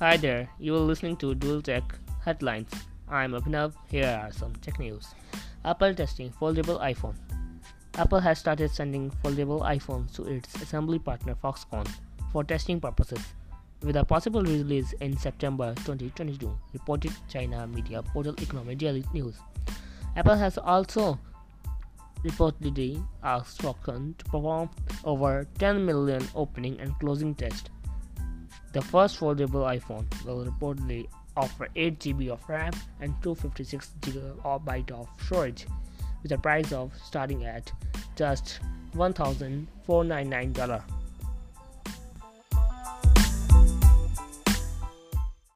Hi there, you are listening to Dual Tech Headlines. I'm Abhinav. Here are some tech news. Apple testing foldable iPhone. Apple has started sending foldable iPhones to its assembly partner Foxconn for testing purposes, with a possible release in September 2022, reported China media portal Economic Daily News. Apple has also reportedly asked Foxconn to perform over 10 million opening and closing tests the first foldable iPhone will reportedly offer 8 GB of RAM and 256 GB of storage, with a price of starting at just $1,499.